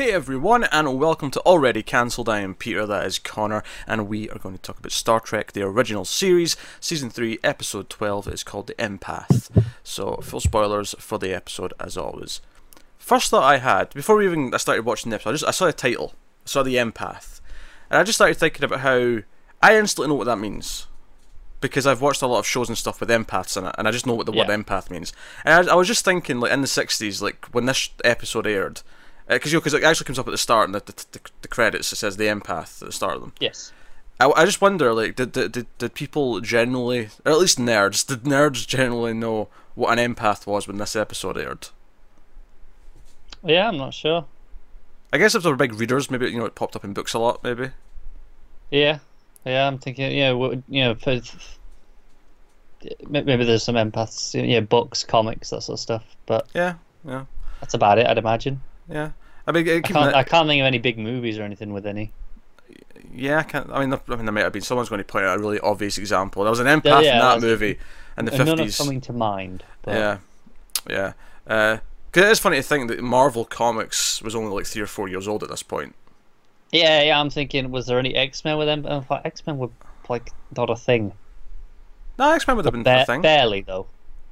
Hey everyone, and welcome to Already Cancelled. I am Peter, that is Connor, and we are going to talk about Star Trek, the original series, Season 3, Episode 12. It's called The Empath. So, full spoilers for the episode as always. First thought I had, before we even I started watching the episode, I, just, I saw the title, I saw The Empath, and I just started thinking about how I instantly know what that means. Because I've watched a lot of shows and stuff with empaths in it, and I just know what the word empath means. And I, I was just thinking, like in the '60s, like when this episode aired, Uh, because you know, because it actually comes up at the start and the, the, the, the credits. It says the empath at the start of them. Yes. I, I just wonder, like, did, did did did people generally, or at least nerds, did nerds generally know what an empath was when this episode aired? Yeah, I'm not sure. I guess if they were big readers, maybe you know it popped up in books a lot. Maybe. Yeah, yeah, I'm thinking. Yeah, what- you know, for, maybe there's some empaths. Yeah, books, comics, that sort of stuff. But Yeah, yeah, that's about it. I'd imagine. yeah. I mean, uh, I can't. it- I can't think of any big movies or anything with any. yeah, I can't. I mean, I mean, there might have been. Someone's going to point out a really obvious example. There was an empath Yeah, in that movie in the fifties. coming to mind. But Yeah, yeah. Because it is funny to think that Marvel Comics was only like three or four years old at this point. yeah, yeah. I'm thinking, was there any X Men with them? I X Men were like not a thing. No, X Men would have been Ba- a thing. barely though.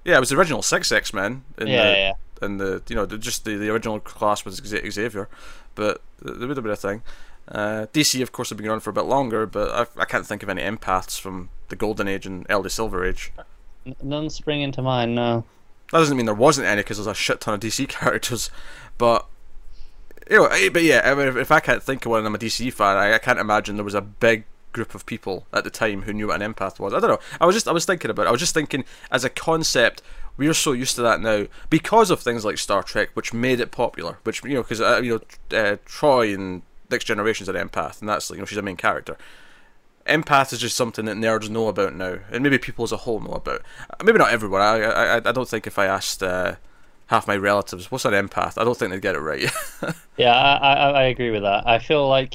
Yeah, it was the original six X Men. Yeah, the, yeah. And the you know the, just the, the original class was Xavier, but there would have been a thing. Uh, DC, of course, have been around for a bit longer, but I, I can't think of any empaths from the Golden Age and early Silver Age. None spring into mind. No. That doesn't mean there wasn't any, because there's a shit ton of DC characters, but. You know, but yeah, I mean, if, if I can't think of one, and I'm a DC fan. I, I can't imagine there was a big group of people at the time who knew what an empath was. I don't know. I was just, I was thinking about. it. I was just thinking, as a concept, we are so used to that now because of things like Star Trek, which made it popular. Which you know, because uh, you know, uh, Troi in Next Generation's an empath, and that's you know she's a main character. Empath is just something that nerds know about now, and maybe people as a whole know about. Uh, Maybe not everyone. I I, I don't think if I asked uh, half my relatives what's an empath, I don't think they'd get it right. Yeah, I, I, I agree with that. I feel like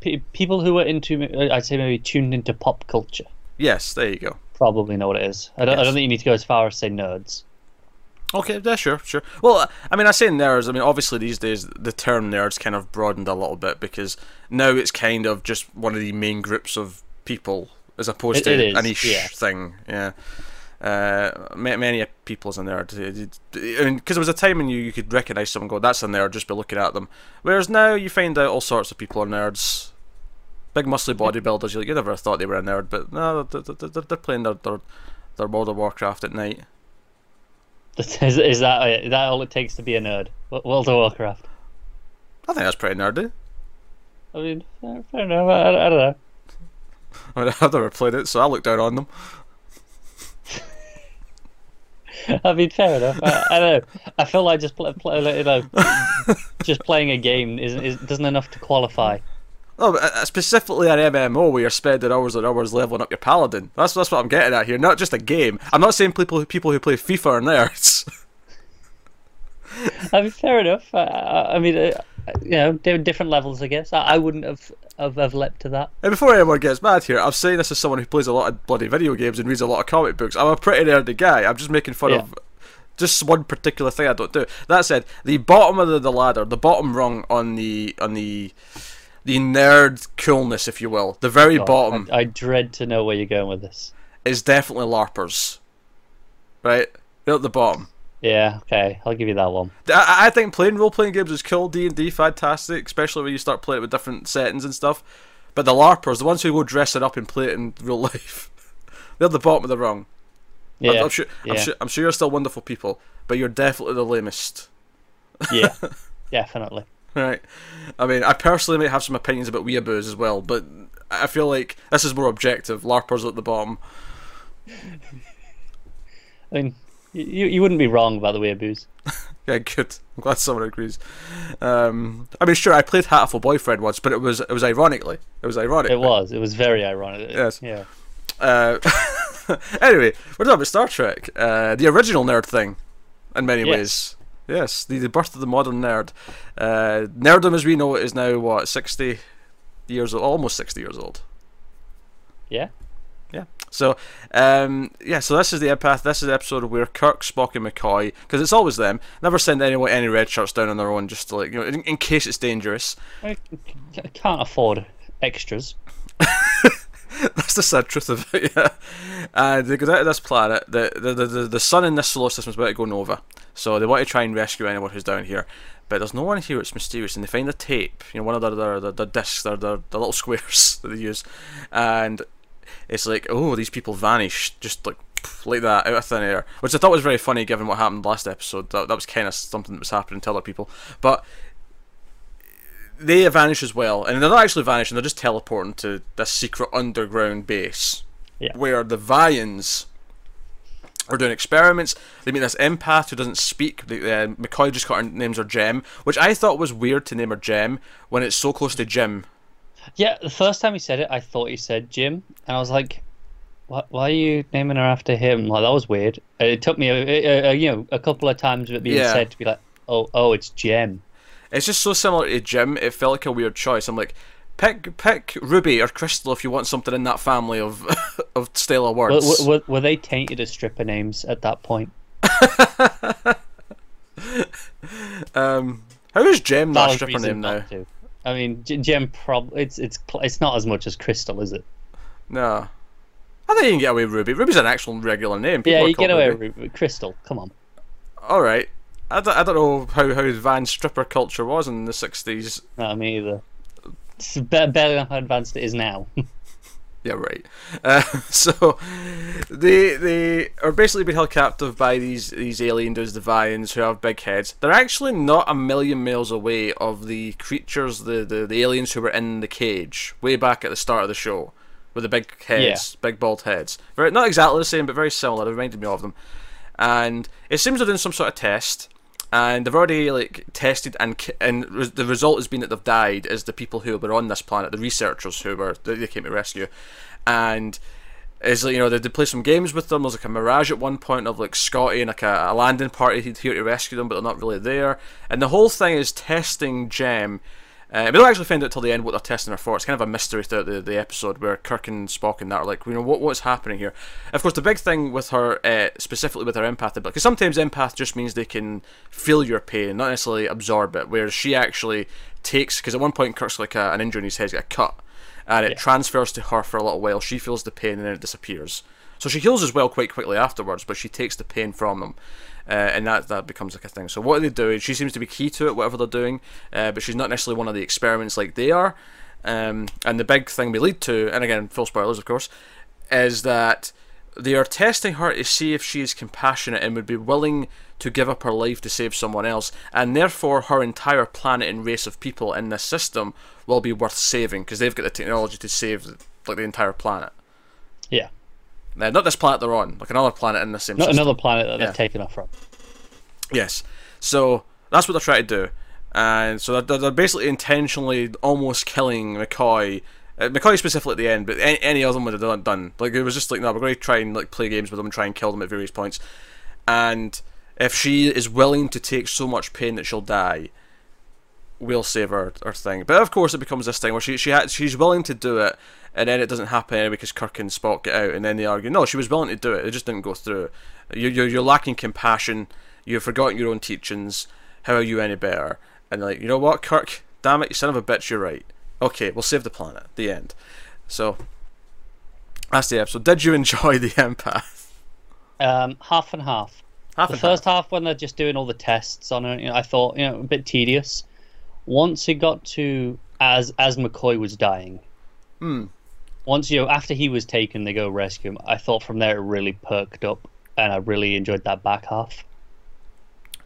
pe- people who are into, I'd say maybe tuned into pop culture, yes, there you go. Probably know what it is. I don't, I don't think you need to go as far as say nerds. Okay, yeah, sure, sure. Well, I mean, I say nerds. I mean, obviously these days the term nerds kind of broadened a little bit because now it's kind of just one of the main groups of people as opposed It- to it is, a niche yeah. thing. Yeah. Uh, many people as a nerd. I mean, because there was a time when you, you could recognize someone, go, "That's a nerd," just by looking at them. Whereas now you find out all sorts of people are nerds. Big muscly bodybuilders. You you never thought they were a nerd, but no, they're, they're, they're- playing their, their their World of Warcraft at night. Is, is that uh, is that all it takes to be a nerd? Wo- World of Warcraft. I think that's pretty nerdy. I mean, fair, enough. I, I don't know. I mean, I've never played it, so I look down on them. I mean, fair enough. I, I don't know. I feel like just play, play, you know, just playing a game isn't is, doesn't enough to qualify. No, uh, specifically an MMO where you're spending hours and hours leveling up your paladin. That's that's what I'm getting at here. Not just a game. I'm not saying people who- people who play FIFA are nerds. I mean, fair enough. I, I, mean, uh, you know, different levels, I guess. I, I wouldn't have, have have leapt to that. and before anyone gets mad here, I'm saying this as someone who plays a lot of bloody video games and reads a lot of comic books. I'm a pretty nerdy guy. I'm just making fun Yeah. of just one particular thing I don't do. That said, the bottom of the, the ladder, the bottom rung on the on the the nerd coolness, if you will, the very oh, God, bottom I, I dread to know where you're going with this. is definitely LARPers. Right? They're at the bottom. Yeah, okay, I'll give you that one. I, I think playing role playing games is cool. D and D fantastic, especially when you start playing it with different settings and stuff. But the larpers, the ones who go dress it up and play it in real life, they're at the bottom of the rung. I'm- Yeah, I'm, sure, I'm yeah. sure. I'm sure you're still wonderful people, but you're definitely the lamest. yeah, definitely. Right? I mean, I personally may have some opinions about weeaboos as well, but I feel like this is more objective. Larpers at the bottom. I mean, you you wouldn't be wrong about the weeaboos. Yeah, good. I'm glad someone agrees. Um, I mean, sure, I played Hatoful Boyfriend once, but it was it was ironically. It was ironic. It was. It was very ironic. Yes. Yeah. Uh, anyway, we're talking about Star Trek, uh, the original nerd thing, in many Yes. ways. Yes, the, the birth of the modern nerd. Uh, nerdom, as we know it, is now what sixty years old, almost sixty years old. Yeah. yeah. So, um, yeah. So this is the empath. This is the episode where Kirk, Spock, and McCoy, because it's always them. Never send anyone any red shirts down on their own, just to, like you know, in, in case it's dangerous. I can't afford extras. That's the sad truth of it. Yeah. And they go this planet. The the, the the sun in this solar system is about to go nova, so they want to try and rescue anyone who's down here. But there's no one here. It's mysterious, and they find a tape. You know, one of the the, the, the discs, the, the the little squares that they use, and it's like, oh, these people vanished just like like that out of thin air, which I thought was very funny given what happened last episode. That, that was kind of something that was happening to other people, but they vanish as well, and they're not actually vanishing; they're just teleporting to this secret underground base Yeah. where the Vians are doing experiments. They meet this empath who doesn't speak. The, uh, McCoy just got her names her Gem, which I thought was weird to name her Gem when it's so close to Jim. Yeah, the first time he said it, I thought he said Jim, and I was like, "Why, why are you naming her after him?" Like that was weird. It took me, a, a, a, you know, a couple of times of it being Yeah. said to be like, "Oh, oh, it's Gem." It's just so similar to Jim. It felt like a weird choice. I'm like, pick pick Ruby or Crystal if you want something in that family of of stellar Were, words. were, were they tainted as stripper names at that point? Um, how is Gem not a Valid stripper name now? to. I mean, J- probably it's it's it's not as much as Crystal, is it? No. I think you can get away with Ruby. Ruby's an actual regular name. People yeah, you get away Ruby. with with Crystal. Come on. All right. I don't, I don't know how, how Van stripper culture was in the 60s. Not me either. It's be- better than how advanced it is now. Yeah, right. Uh, so they they are basically being held captive by these these alien dudes, the Vians, who have big heads. They're actually not a million miles away of the creatures, the, the, the aliens who were in the cage way back at the start of the show, with the big heads, big bald heads. Very not exactly the same, but very similar. They reminded me of them. And it seems they're doing some sort of test. And they've already like tested, and and re- the result has been that they've died. Is the people who were on this planet, the researchers who were they came to rescue, and is like you know they they play some games with them. There's like a mirage at one point of like Scotty and like a, a landing party here to rescue them, but they're not really there. And the whole thing is testing Gem. Uh, we don't actually find out till the end what they're testing her for. It's kind of a mystery throughout the, the episode where Kirk and Spock and that are like, you know, what what's happening here? Of course, the big thing with her, uh, specifically with her empath ability, because sometimes empath just means they can feel your pain, not necessarily absorb it. Whereas she actually takes, because at one point Kirk's like a, an injury in his head, he's got a cut, and it Yeah. transfers to her for a little while. She feels the pain and then it disappears. So she heals as well quite quickly afterwards, but she takes the pain from them, uh, and that that becomes like a thing. So what are they doing? She seems to be key to it, whatever they're doing, uh, but she's not necessarily one of the experiments like they are. Um, and the big thing we lead to, and again, full spoilers, of course, is that they are testing her to see if she is compassionate and would be willing to give up her life to save someone else, and therefore her entire planet and race of people in this system will be worth saving because they've got the technology to save like the entire planet. Yeah, Not this planet they're on, like another planet in the same not system. another planet that Yeah. they've taken off from. Yes. So that's what they're trying to do. And so they're, they're basically intentionally almost killing McCoy. Uh, McCoy specifically at the end, but any, any of them would have done, done. Like it was just like, no, we're going to try and like play games with them and try and kill them at various points. And if she is willing to take so much pain that she'll die, we'll save her, her thing. But of course, it becomes this thing where she she ha- she's willing to do it, and then it doesn't happen anyway because Kirk and Spock get out, and then they argue. No, she was willing to do it. It just didn't go through. You're you're, you're lacking compassion. You've forgotten your own teachings. How are you any better? And they're like, you know what, Kirk? Damn it, you son of a bitch. You're right. Okay, we'll save the planet. The end. So that's the episode. Did you enjoy the empath? Um, half and half. Half the first half when they're just doing all the tests on it, you know, I thought you know a bit tedious. Once it got to as as McCoy was dying, Hmm. once you know after he was taken, they go rescue him. I thought from there it really perked up, and I really enjoyed that back half.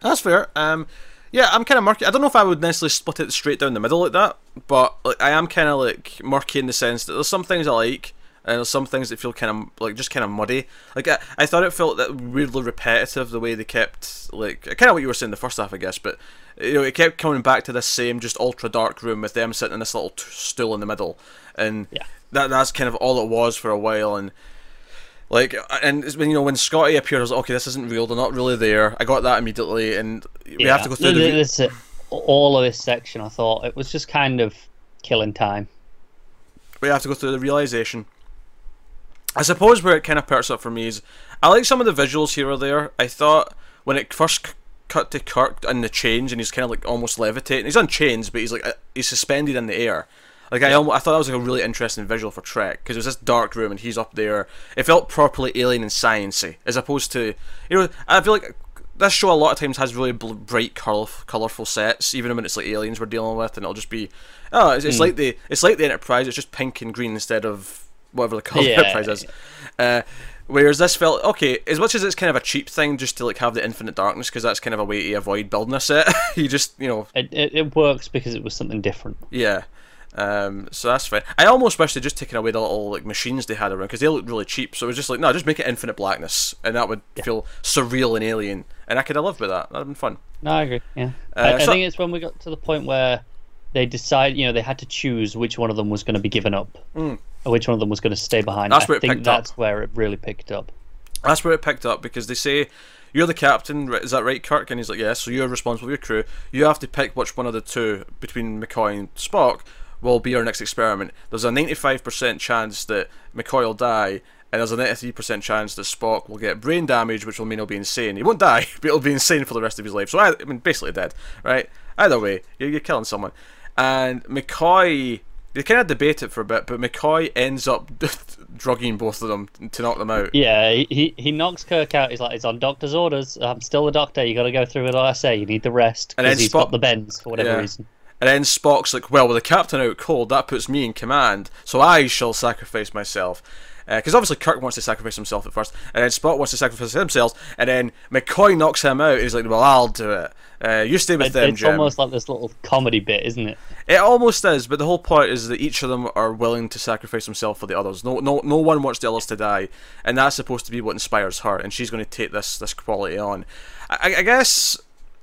That's fair. Um, yeah, I'm kind of murky. I don't know if I would necessarily split it straight down the middle like that, but like I am kind of like murky in the sense that there's some things I like, and there's some things that feel kind of like just kind of muddy. Like I, I thought it felt that weirdly repetitive the way they kept like kind of what you were saying the first half, I guess, but you know it kept coming back to this same just ultra dark room with them sitting in this little t- stool in the middle, and Yeah. that that's kind of all it was for a while, and. Like and it's when you know when Scotty appeared, I was like, okay, this isn't real. They're not really there. I got that immediately, and we have to go through the. Re- all of this section. I thought it was just kind of killing time. we have to go through the realization I suppose where it kind of perks up for me is I like some of the visuals here or there. I thought when it first c- cut to Kirk and the chains and he's kind of like almost levitating. He's on chains, but he's like uh, he's suspended in the air. Like I, almo- I thought that was like a really interesting visual for Trek because it was this dark room and he's up there. It felt properly alien and sciency as opposed to you know I feel like this show a lot of times has really bl- bright, colorful, colorful sets, even when it's like aliens we're dealing with, and it'll just be oh, it's, it's like the it's like the Enterprise. It's just pink and green instead of whatever the color Yeah. Enterprise is. Uh, whereas this felt okay, as much as it's kind of a cheap thing just to like have the infinite darkness because that's kind of a way to avoid building a set. you just you know It, it it works because it was something different. yeah. Um, so that's fine. I almost wish they'd just taken away the little like machines they had around because they looked really cheap. So it was just like, no, just make it infinite blackness, and that would feel surreal and alien. And I could have lived with that. That'd been fun. No, I agree. Yeah, Uh, I, I so- think it's when we got to the point where they decide, you know, they had to choose which one of them was going to be given up, hmm. or which one of them was going to stay behind. That's I where it think picked up. that's where it really picked up. That's where it picked up because they say you're the captain. Is that right, Kirk? And he's like, yes. so you're responsible for your crew. You have to pick which one of the two between McCoy and Spock will be our next experiment. There's a 95% chance that McCoy will die. And there's a 93% chance that Spock will get brain damage, which will mean he'll be insane. He won't die, but he'll be insane for the rest of his life. So, I, I mean, basically dead, right? Either way, you're, you're killing someone. And McCoy, they kind of debate it for a bit, but McCoy ends up drugging both of them to knock them out. Yeah, he, he knocks Kirk out. He's like, "It's on doctor's orders. I'm still the doctor. You got to go through what I say. You need the rest And then he's Spock- got the bends for whatever Yeah. reason." And then Spock's like, well, with the captain out cold, that puts me in command, so I shall sacrifice myself. Uh, because obviously Kirk wants to sacrifice himself at first, and then Spock wants to sacrifice himself, and then McCoy knocks him out. He's like, well, I'll do it. Uh, you stay with It- them, it's Jim. almost like this little comedy bit, isn't it? It almost is, but the whole point is that each of them are willing to sacrifice themselves for the others. No, no, no one wants the others to die, and that's supposed to be what inspires her, and she's going to take this this quality on. I, I guess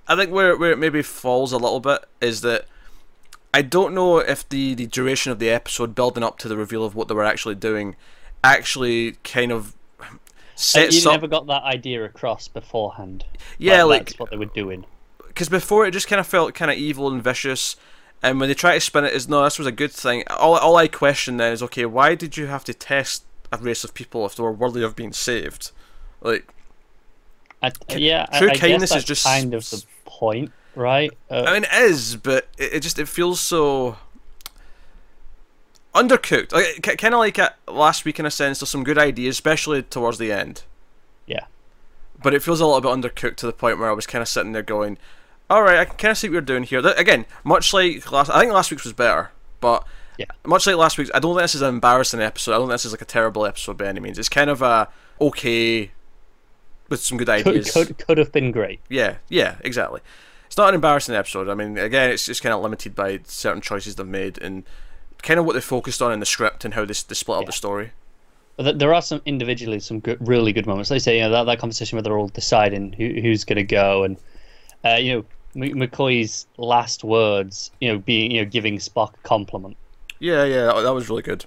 I think where where it maybe falls a little bit is that I don't know if the the duration of the episode building up to the reveal of what they were actually doing actually kind of sets you up never got that idea across beforehand. Yeah, like- that's what they were doing. Because before it just kind of felt kind of evil and vicious, and when they try to spin it as no, this was a good thing. All, all I question then is okay, why did you have to test a race of people if they were worthy of being saved? Like, I, yeah, I- true I, guess kindness is just kind of the point, right? Uh, I mean, it is, but it, it just it feels so undercooked. Like, kind of like uh, last week in a sense. There's some good ideas, especially towards the end. yeah, but it feels a little bit undercooked to the point where I was kind of sitting there going, "All right, I can kind of see what you're doing here." Again, much like last, I think last week's was better, but Yeah. much like last week's, I don't think this is an embarrassing episode. I don't think this is like a terrible episode by any means. It's kind of a okay with some good ideas. could could have been great. Yeah, yeah, exactly. It's not an embarrassing episode. I mean, again, it's just kind of limited by certain choices they've made and kind of what they focused on in the script and how they, they split up the story. But there are some individually some good, really good moments. They say you know that, that conversation where they're all deciding who, who's going to go, and uh, you know McCoy's last words, you know, being you know giving Spock a compliment. Yeah, yeah, that, was really good.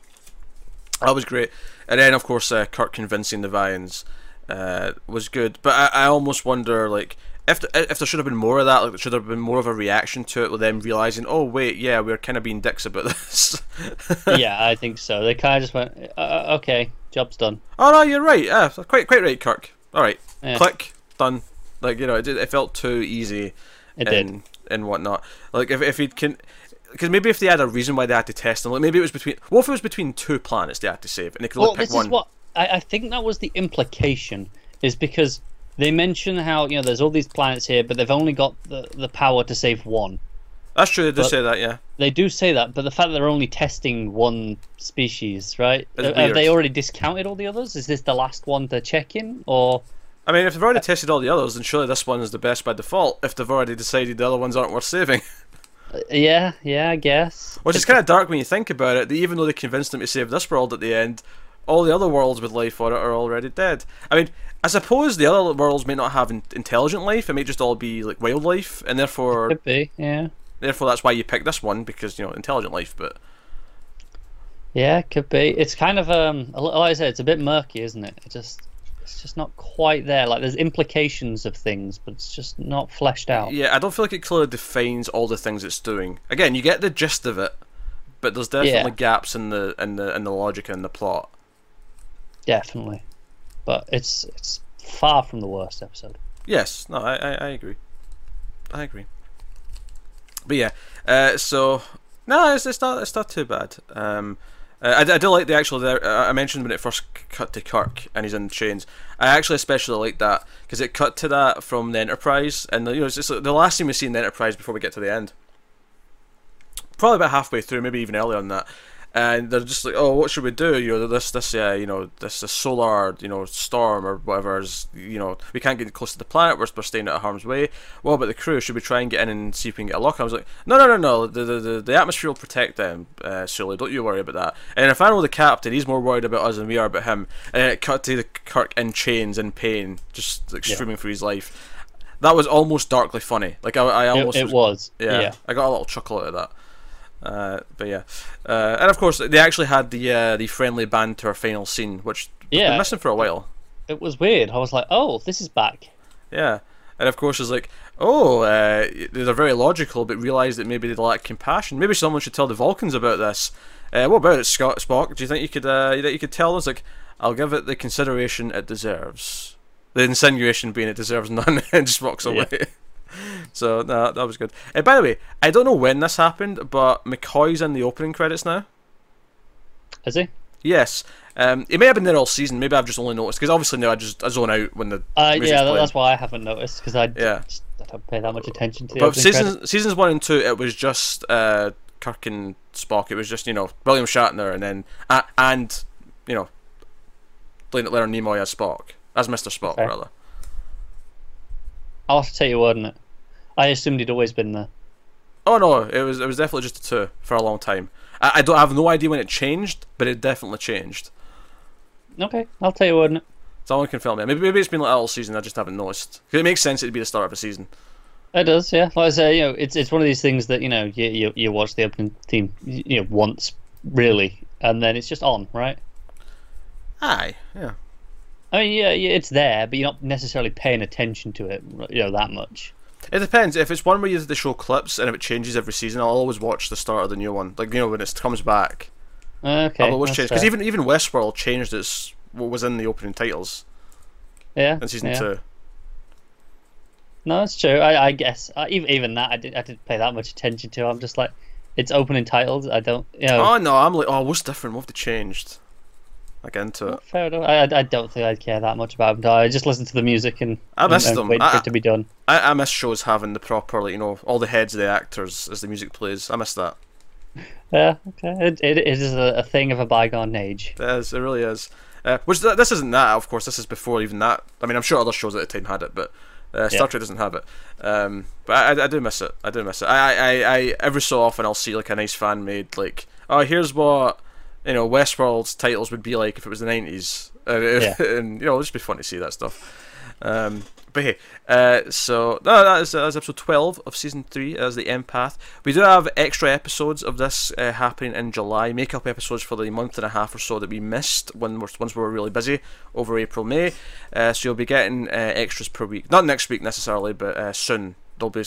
That was great. And then, of course, uh, Kirk convincing the Vians uh, was good. But I, I almost wonder, like, if the, if there should have been more of that, like, there should have been more of a reaction to it with them realizing, oh wait, yeah, we're kind of being dicks about this. yeah, I think so. They kind of just went, uh, okay, job's done. oh no, you're right. Yeah, quite quite right, Kirk. All right, Yeah. click done. Like you know, it, did- it felt too easy. It and, did. and whatnot. Like if if he can. Because maybe if they had a reason why they had to test them, like maybe it was between. What if it was between two planets they had to save, and they could Well, only pick this one? is what I, I think that was the implication, is because they mention how you know there's all these planets here, but they've only got the the power to save one. That's true. They do But- say that, yeah. They do say that, but the fact that they're only testing one species, right? Have they already discounted all the others? Is this the last one to check in, or I mean, if they've already tested all the others, then surely this one is the best by default. If they've already decided the other ones aren't worth saving, yeah, yeah, I guess. which is kind of dark when you think about it. That even though they convinced them to save this world at the end, all the other worlds with life on it are already dead. I mean, I suppose the other worlds may not have intelligent life; it may just all be like wildlife, and therefore, Could be, yeah, therefore that's why you pick this one because you know intelligent life. But yeah, could be. It's kind of um, like I said, it's a bit murky, isn't it? It just, it's just not quite there. Like there's implications of things, but it's just not fleshed out. yeah, I don't feel like it clearly defines all the things it's doing. Again, you get the gist of it, but there's definitely Yeah. gaps in the in the in the logic and the plot. definitely. But it's it's far from the worst episode. Yes, no, I, I, I agree. I agree. But yeah, uh, so no, it's, it's not it's not too bad. Um, uh, I, I do like the actual. Uh, I mentioned when it first cut to Kirk and he's in chains. I actually especially like that because it cut to that from the Enterprise, and the, you know it's just the last scene we see in the Enterprise before we get to the end. Probably about halfway through, maybe even earlier on that, and they're just like, "Oh, what should we do? You know, this, this, uh, you know, this, this solar, you know, storm or whatever is, you know, we can't get close to the planet. We're, we're staying out of harm's way. Well, but the crew? Should we try and get in and see if we can get a lock?" I was like, "No, no, no, no. The, the, the, the atmosphere will protect them, uh, Sulu. Don't you worry about that." And if I know the captain, he's more worried about us than we are about him. And it cut to the Kirk in chains, in pain, just like Yeah. streaming through his life. That was almost darkly funny. Like I, I It, almost it was. yeah, yeah. I got a little chuckle out of that. Uh, but yeah, uh, and of course they actually had the uh, the friendly banter final scene, which we've been Yeah. missing for a while. It was weird. I was like, oh, this is back. Yeah, and of course it's like, oh, uh, they're very logical, but realise that maybe they lack compassion. Maybe someone should tell the Vulcans about this. Uh, what about it, Scott Spock? Do you think you could uh, you you could tell us? Like, I'll give it the consideration it deserves. The insinuation being it deserves none, and just walks Yeah. So no, that was good. Uh, by the way, I don't know when this happened, but McCoy's in the opening credits now. Is he? Yes, um, he may have been there all season. Maybe I've just only noticed because obviously now I just I zone out when the Uh, yeah, playing. that's why I haven't noticed because I, Yeah. just, I don't pay that much attention to But seasons credits. seasons one and two, it was just uh, Kirk and Spock. It was just you know William Shatner and then uh, and you know Leonard Leonard Nimoy as Spock as Mister Spock Okay. rather. I'll have to take your word on it. I assumed he'd always been there. Oh no, it was it was definitely just a two for a long time. I, I don't I have no idea when it changed, but it definitely changed. Okay, I'll tell you it. Someone can film it. Maybe maybe it's been like all season. I just haven't noticed. 'Cause it makes sense it'd be the start of a season. It does, yeah. Like I say, you know, it's it's one of these things that you know you you, you watch the opening theme you know once really, and then it's just on, right? Aye, yeah. I mean, yeah, yeah, it's there, but you're not necessarily paying attention to it, you know, that much. It depends. If it's one where you they show clips and if it changes every season, I'll always watch the start of the new one. Like you know when it comes back. Okay, I'll always change because even even Westworld changed its what was in the opening titles yeah, in season yeah. two. No, that's true. I, I guess uh, even even that I did I didn't pay that much attention to. I'm just like, it's opening titles. I don't, you know. Oh no, I'm like, oh, what's different? What have they changed? Like into it. Fair enough. I, I don't think I'd care that much about them. I just listen to the music and I and- and them. I- to be done. I, I miss shows having the proper, like you know, all the heads of the actors as the music plays. I miss that. Yeah, okay. It, it, it is a, a thing of a bygone age. It is. It really is. Uh, which th- this isn't that, of course. This is before even that. I mean, I'm sure other shows at the time had it, but uh, Star Yeah. Trek doesn't have it. Um, but I, I, I do miss it. I do miss it. I, I, I, every so often I'll see like a nice fan made like, oh, here's what you know Westworld's titles would be like if it was the 90s, uh, Yeah. and you know, it'll just be fun to see that stuff. Um, but hey, uh, so no, that is, that is episode 12 of season 3 as the empath. We do have extra episodes of this uh, happening in July, make up episodes for the month and a half or so that we missed when we're, once we were really busy over April, May. Uh, so you'll be getting uh, extras per week. Not next week necessarily, but uh, soon. There'll be.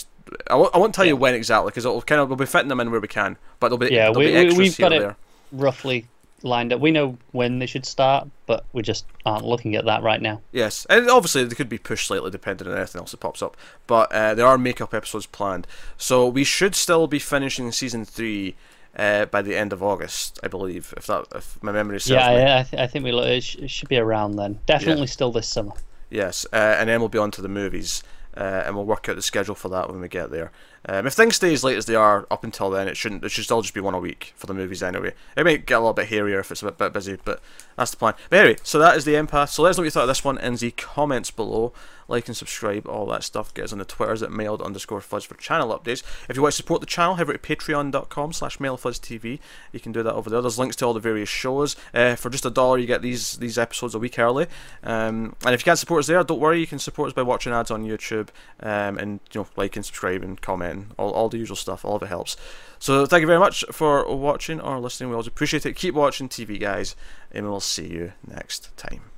I won't, I won't tell you when exactly because it'll kind of we'll be fitting them in where we can, but there'll be Yeah, there'll we- be we- extras we've here got it. there. Roughly lined up. We know when they should start, but we just aren't looking at that right now. Yes, and obviously they could be pushed slightly depending on anything else that pops up. But uh, there are makeup episodes planned, so we should still be finishing season three uh, by the end of August, I believe, if that if my memory serves yeah, me. I, I, th- I think we lo- it, sh- it should be around then. Definitely still this summer. Yes, uh, and then we'll be on to the movies, uh, and we'll work out the schedule for that when we get there. Um, if things stay as late as they are up until then, it shouldn't. It should still just be one a week for the movies anyway. It may get a little bit hairier if it's a bit, bit busy, but that's the plan. But anyway, so that is the empath. So let us know what you thought of this one in the comments below. Like and subscribe, all that stuff. Get us on the Twitters at mailed underscore fuzz for channel updates. If you want to support the channel, head over to patreon.com slash mailfuzztv. You can do that over there. There's links to all the various shows. Uh, for just a dollar, you get these these episodes a week early. Um, and if you can't support us there, don't worry. You can support us by watching ads on YouTube um, and you know liking, subscribing, commenting, all, all the usual stuff. All of it helps. So thank you very much for watching or listening. We always appreciate it. Keep watching TV, guys, and we'll see you next time.